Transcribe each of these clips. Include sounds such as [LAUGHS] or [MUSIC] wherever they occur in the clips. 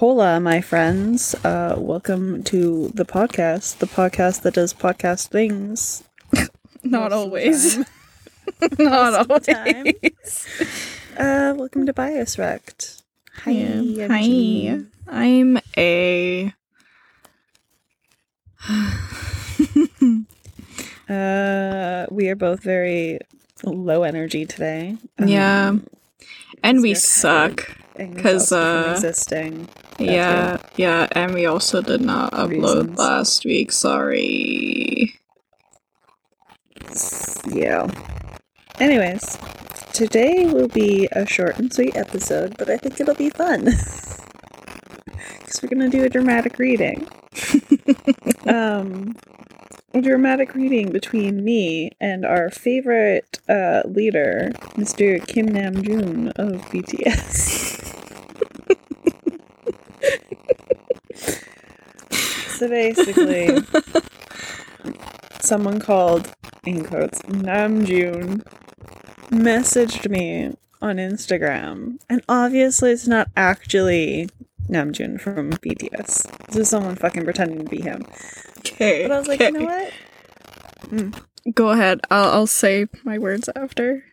Hola, my friends. Uh, welcome to the podcast, the podcast that does podcast things. [LAUGHS] Not most of the always. [LAUGHS] Not Most of time. always. [LAUGHS] Uh, welcome to Bias Wrecked. Hi. Yeah. I'm Hi. Jean. I'm a. [SIGHS] Uh, we are both very low energy today. Yeah. Um, and we suck. And 'Cause, exhausted from uh, existing. Yeah, yeah, and we also did not upload Reasons. last week. Sorry. Yeah. Anyways, today will be a short and sweet episode, but I think it'll be fun. [LAUGHS] Because we're going to do a dramatic reading. [LAUGHS] um, a dramatic reading between me and our favorite uh, leader, Mr. Kim Namjoon of BTS. So basically, someone called in quotes Namjoon messaged me on Instagram, and obviously it's not actually Namjoon from BTS. This is someone fucking pretending to be him. Okay. But I was like, you know what? Mm. Go ahead. I'll, I'll say my words after.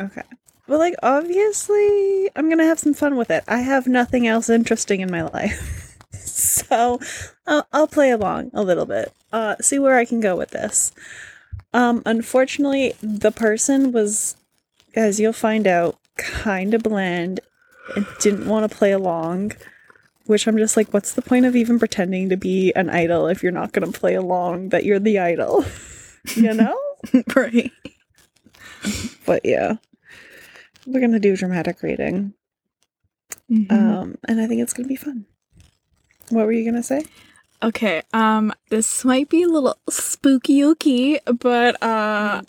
Okay. But like, obviously, I'm gonna have some fun with it. I have nothing else interesting in my life, [LAUGHS] so I'll, I'll play along a little bit. Uh, see where I can go with this. Um, unfortunately, the person was, as you'll find out, kind of bland and didn't want to play along. Which I'm just like, what's the point of even pretending to be an idol if you're not gonna play along that you're the idol? [LAUGHS] you know? [LAUGHS] right. But yeah, we're gonna do dramatic reading, Mhm. um, and I think it's gonna be fun. What were you gonna say? Okay, um, this might be a little spooky ooky, but uh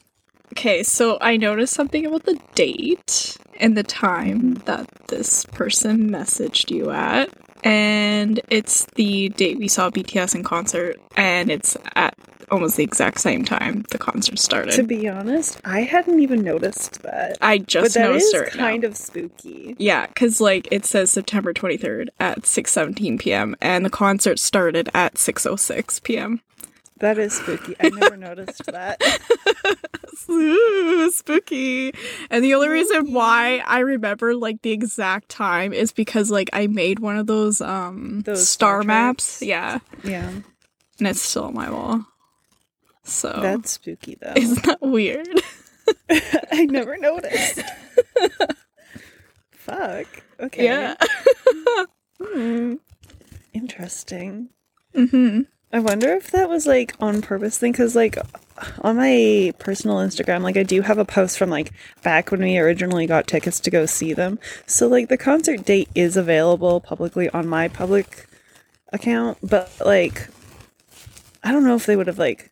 okay, so I noticed something about the date and the time that this person messaged you at. And it's the date we saw BTS in concert, and it's at almost the exact same time the concert started. To be honest, I hadn't even noticed that, I but just that noticed is it right now. kind of spooky. Yeah, because like it says September 23rd at 6:17 p.m. and the concert started at 6:06 p.m. That is spooky. I never [LAUGHS] noticed that. Ooh, [LAUGHS] spooky. And the only reason why I remember like the exact time is because like I made one of those um Those star star maps. Yeah, Yeah, and it's still on my wall. So that's spooky though. [LAUGHS] isn't that weird? [LAUGHS] I never noticed. Fuck. Okay. Yeah. Hmm. Interesting. hmm I wonder if that was like on purpose thing because like on my personal Instagram, like I do have a post from like back when we originally got tickets to go see them. So like the concert date is available publicly on my public account, but like I don't know if they would have like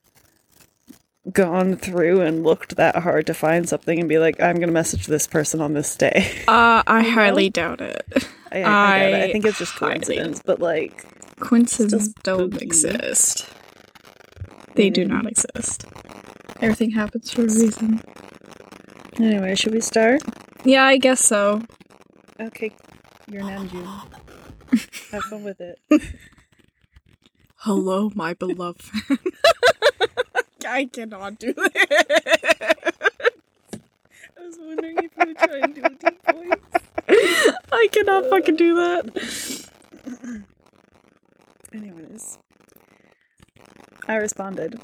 gone through and looked that hard to find something and be like, I'm gonna message this person on this day. [LAUGHS] Uh, I highly doubt it. I, I, I, doubt it. I think it's just coincidence, but like Coincidences don't exist. They do Mm. not exist. Everything happens for a reason. anyway, should we start? Yeah, I guess so. Okay, you're Namjoon. Have fun with it. [LAUGHS] Hello, my beloved. [LAUGHS] I cannot do [LAUGHS] that. I was wondering if you would try and do a deep voice. I cannot fucking do that. Anyways, I responded,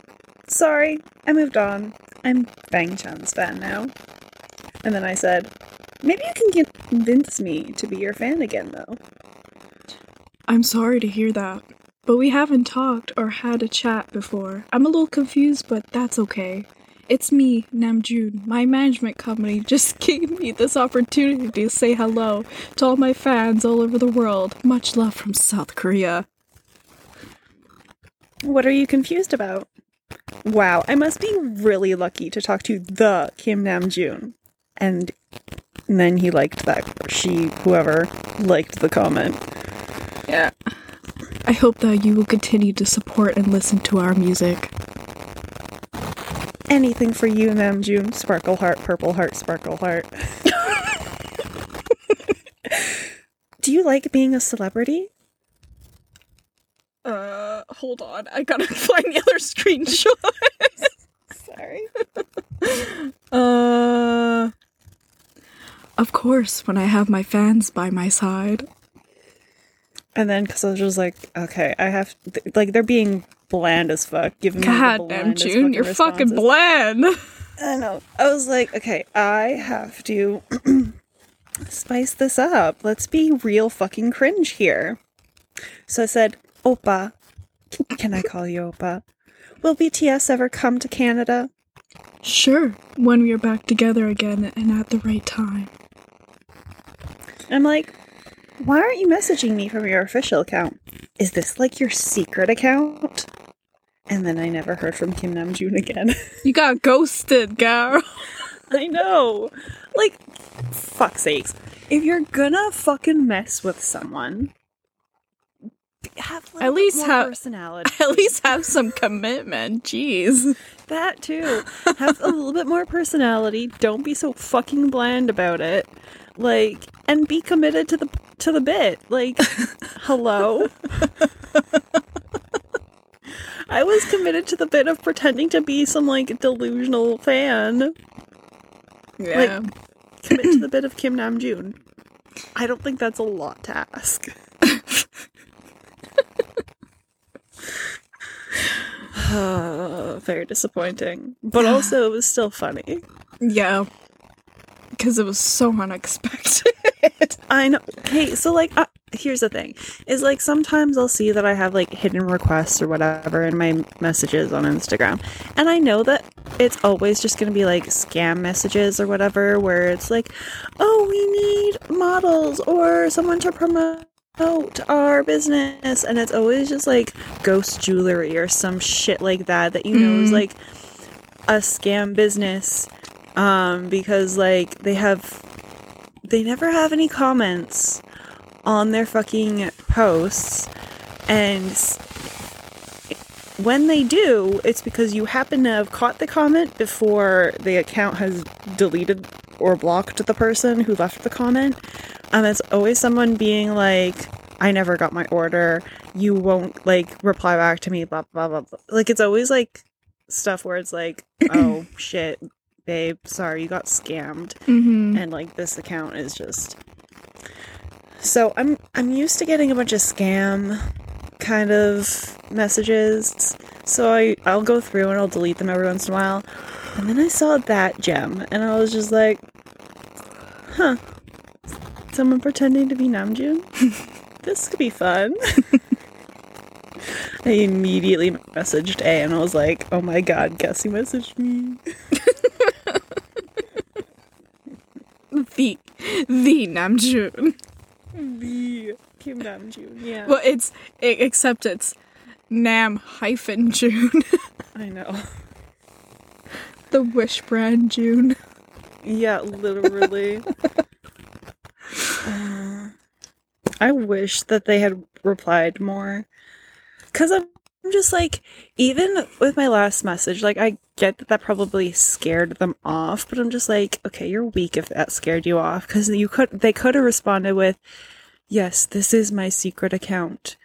Sorry, I moved on. I'm Bang Chan's fan now. And then I said, Maybe you can convince me to be your fan again, though. I'm sorry to hear that, but we haven't talked or had a chat before. I'm a little confused, but that's okay. It's me, Namjoon. My management company [LAUGHS] just gave me this opportunity to say hello to all my fans all over the world. Much love from South Korea. What are you confused about? Wow, I must be really lucky to talk to the Kim Namjoon. And then he liked that. She, whoever, liked the comment. Yeah. I hope that you will continue to support and listen to our music. Anything for you, Namjoon. Sparkle heart, purple heart, sparkle heart. [LAUGHS] Do you like being a celebrity? Uh, hold on. I gotta [LAUGHS] find the other screenshot. Sorry. [LAUGHS] uh, of course, when I have my fans by my side. And then, because I was just like, okay, I have, th- like, they're being bland as fuck. Giving God damn, June, you're fucking bland. [LAUGHS] I know. I was like, okay, I have to [CLEARS THROAT] spice this up. Let's be real fucking cringe here. So I said, Oppa. Can I call you Oppa? Will BTS ever come to Canada? Sure, when we are back together again and at the right time. I'm like, why aren't you messaging me from your official account? Is this like your secret account? And then I never heard from Kim Namjoon again. [LAUGHS] You got ghosted, girl. I know. Like, fuck sakes. If you're gonna fucking mess with someone, have At least have- personality. [LAUGHS] At least have some commitment. Jeez. that too. [LAUGHS] Have a little bit more personality. Don't be so fucking bland about it. Like, and be committed to the to the bit. Like, [LAUGHS] hello. I was committed to the bit of pretending to be some like delusional fan. Yeah. commit to the bit of Kim Namjoon. I don't think that's a lot to ask. [SIGHS] Very disappointing. But also, it was still funny. yeah. Because it was so unexpected. [LAUGHS] [LAUGHS] I know. Hey, so like, uh, here's the thing: is like sometimes I'll see that I have like hidden requests or whatever in my messages on Instagram, and I know that it's always just gonna be like scam messages or whatever, where it's like, oh, we need models or someone to promote our business, and it's always just like ghost jewelry or some shit like that that you know is Mm. like a scam business, um, because like they have they never have any comments on their fucking posts. And when they do it's because you happen to have caught the comment before the account has deleted or blocked the person who left the comment. And it's always someone being like i never got my order. You won't like reply back to me blah blah blah, blah. like it's always like stuff where it's like [CLEARS THROAT] oh shit babe sorry you got scammed. Mm-hmm. and like this account is just so i'm i'm used to getting a bunch of scam kind of messages. So i i'll go through and i'll delete them every once in a while. And then i saw that gem and i was just like huh. Someone pretending to be namjoon? [LAUGHS] This could be fun. [LAUGHS] I immediately messaged a and i was like oh my god guess who messaged me [LAUGHS] The the Namjoon. the kim namjoon yeah Well, it's i except it's Nam hyphen June, [LAUGHS] i know the Wish brand June. Yeah, literally. Uh, [LAUGHS] I wish that they had replied more. Because I'm just like, even with my last message, like, I get that that probably scared them off, but I'm just like, okay, you're weak if that scared you off. Because you could, they could have responded with, yes, this is my secret account.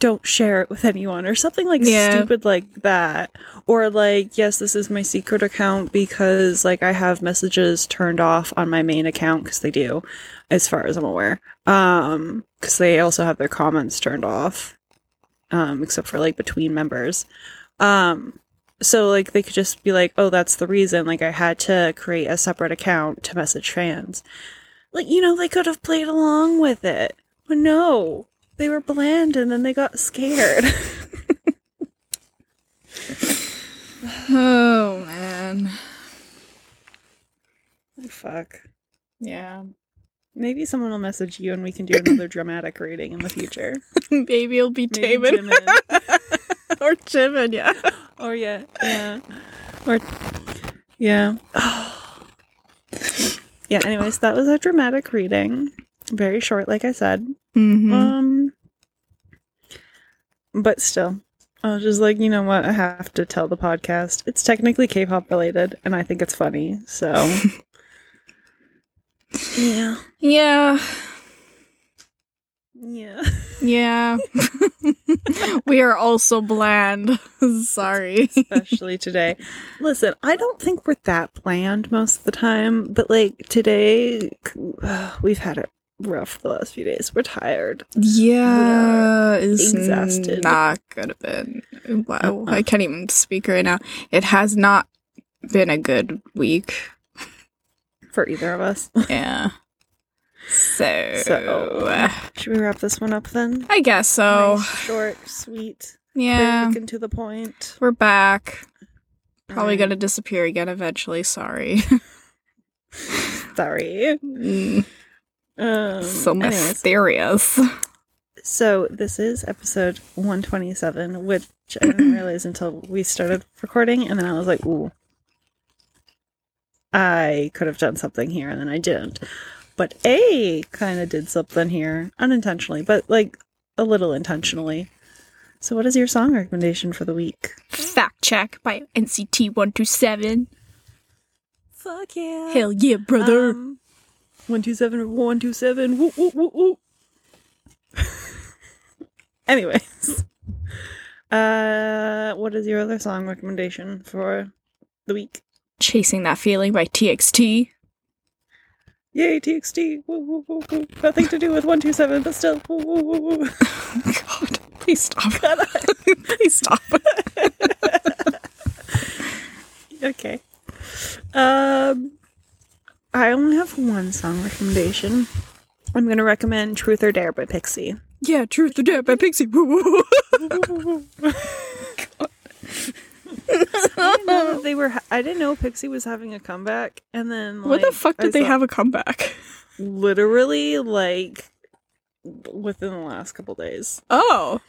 Don't share it with anyone, or something like Yeah. stupid like that. Or like, yes, this is my secret account because like I have messages turned off on my main account because they do, as far as I'm aware. Um, because they also have their comments turned off, um, except for like between members. Um, so like they could just be like, oh, that's the reason. Like I had to create a separate account to message fans. Like you know, they could have played along with it, but no, they were bland and then they got scared. [LAUGHS] Oh man. Fuck. Yeah. Maybe someone will message you and we can do another dramatic reading in the future. [LAUGHS] Maybe it'll be Damon [LAUGHS] or Jimin, yeah. or yeah, yeah, or yeah. [SIGHS] yeah. Anyways, that was a dramatic reading. Very short, like I said. Mm-hmm. Um, but still, I was just like, you know what? I have to tell the podcast. It's technically K-pop related, and I think it's funny. So, [LAUGHS] yeah, yeah. yeah. Yeah. [LAUGHS] we are also bland. [LAUGHS] Sorry. especially today. Listen, I don't think we're that bland most of the time, but like today, [SIGHS] we've had it rough the last few days. We're tired. Yeah, it's exhausted. not gonna been. Wow, Uh-uh. I can't even speak right now. It has not been a good week. For either of us. [LAUGHS] Yeah. So, So, should we wrap this one up then? I guess so. Nice, short, sweet, yeah, quick and to the point. we're back. Probably Alright. gonna disappear again eventually. Sorry. [LAUGHS] Sorry. Mm, Um, so anyways, mysterious. so this is episode 127, which I [CLEARS THROAT] didn't realize until we started recording, and then I was like, ooh. I could have done something here, and then I didn't. But A kind of did something here, unintentionally, but like a little intentionally. So, what is your song recommendation for the week? Fact check by NCT one two seven. Fuck yeah! Hell yeah, brother. Um, one two seven one two seven. Woo woo woo woo. [LAUGHS] Anyways, uh, what is your other song recommendation for the week? Chasing that feeling by TXT. Yay, TXT! Woo woo woo woo. Nothing to do with one two seven, but still. Woo woo woo woo. [LAUGHS] God, please stop. [LAUGHS] please stop. [LAUGHS] okay. Um, I only have one song recommendation. I'm gonna recommend "Truth or Dare" by Pixie. Yeah, Truth or Dare by Pixie. Woo, woo, woo. I didn't know [LAUGHS] they were. Ha- I didn't know Pixie was having a comeback, and then What the like, fuck I did they saw- have a comeback? Literally, like within the last couple days. Oh.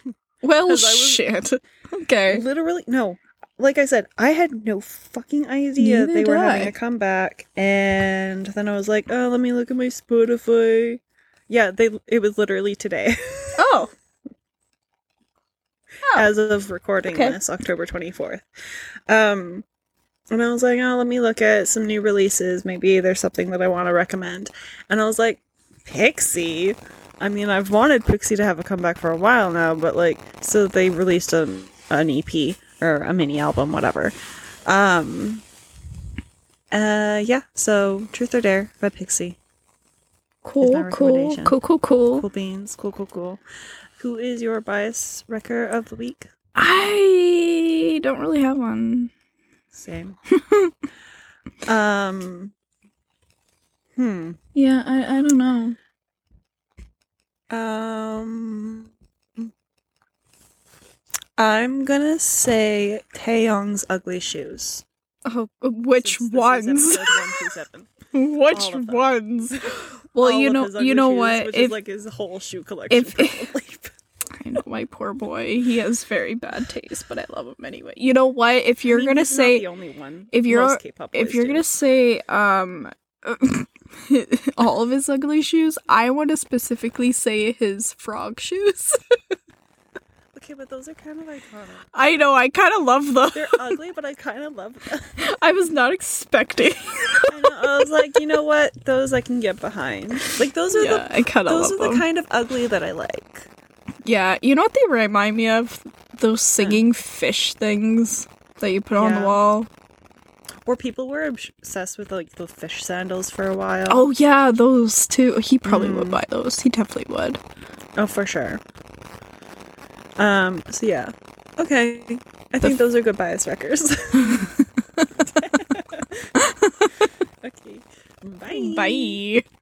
well, was- shit. Okay. Literally, no. Like I said, I had no fucking idea Neither they were did having a comeback, and then I was like, "Oh, let me look at my Spotify." Yeah, they. It was literally today, [LAUGHS] Oh. Oh. as of recording Okay. this, October twenty fourth. Um, and I was like, "Oh, let me look at some new releases. Maybe there's something that I want to recommend." And I was like, "Pixie." I mean, I've wanted Pixie to have a comeback for a while now, but like, so they released a, an EP or a mini album, whatever. Um, uh, yeah. So, Truth or Dare by Pixie. Cool, cool, cool, cool, cool. Cool beans. Cool, cool, cool. Who is your bias wrecker of the week? I don't really have one. Same. [LAUGHS] um. Hmm. Yeah, I, I don't know. Um. I'm gonna say Taeyong's Ugly Shoes. Oh, which since ones? episode 127. [LAUGHS] which all ones? Well, All you know, you know shoes, what? Which If is like his whole shoe collection. if- [LAUGHS] probably. I know [LAUGHS] my poor boy, he has very bad taste, but I love him anyway. You know what? If you're I mean, gonna say the only one. if you're- if you're do. gonna say um [LAUGHS] all of his ugly shoes, I want to specifically say his frog shoes. [LAUGHS] okay, but those are kind of iconic. I know, I kind of love them. They're ugly, but I kind of love them. I was not expecting. I, know, I was like, you know what? Those I can get behind. Like those are yeah, I kind the of those are the kind of ugly that I like. Yeah, you know what they remind me of? Those singing fish things that you put on the wall. Or people were obsessed with like the fish sandals for a while. Oh yeah, those too. He probably would Mm. buy those. He definitely would. Oh, for sure. Um. So yeah. Okay. I think those are good bias wreckers. [LAUGHS] [LAUGHS] [LAUGHS] okay. Bye. Bye.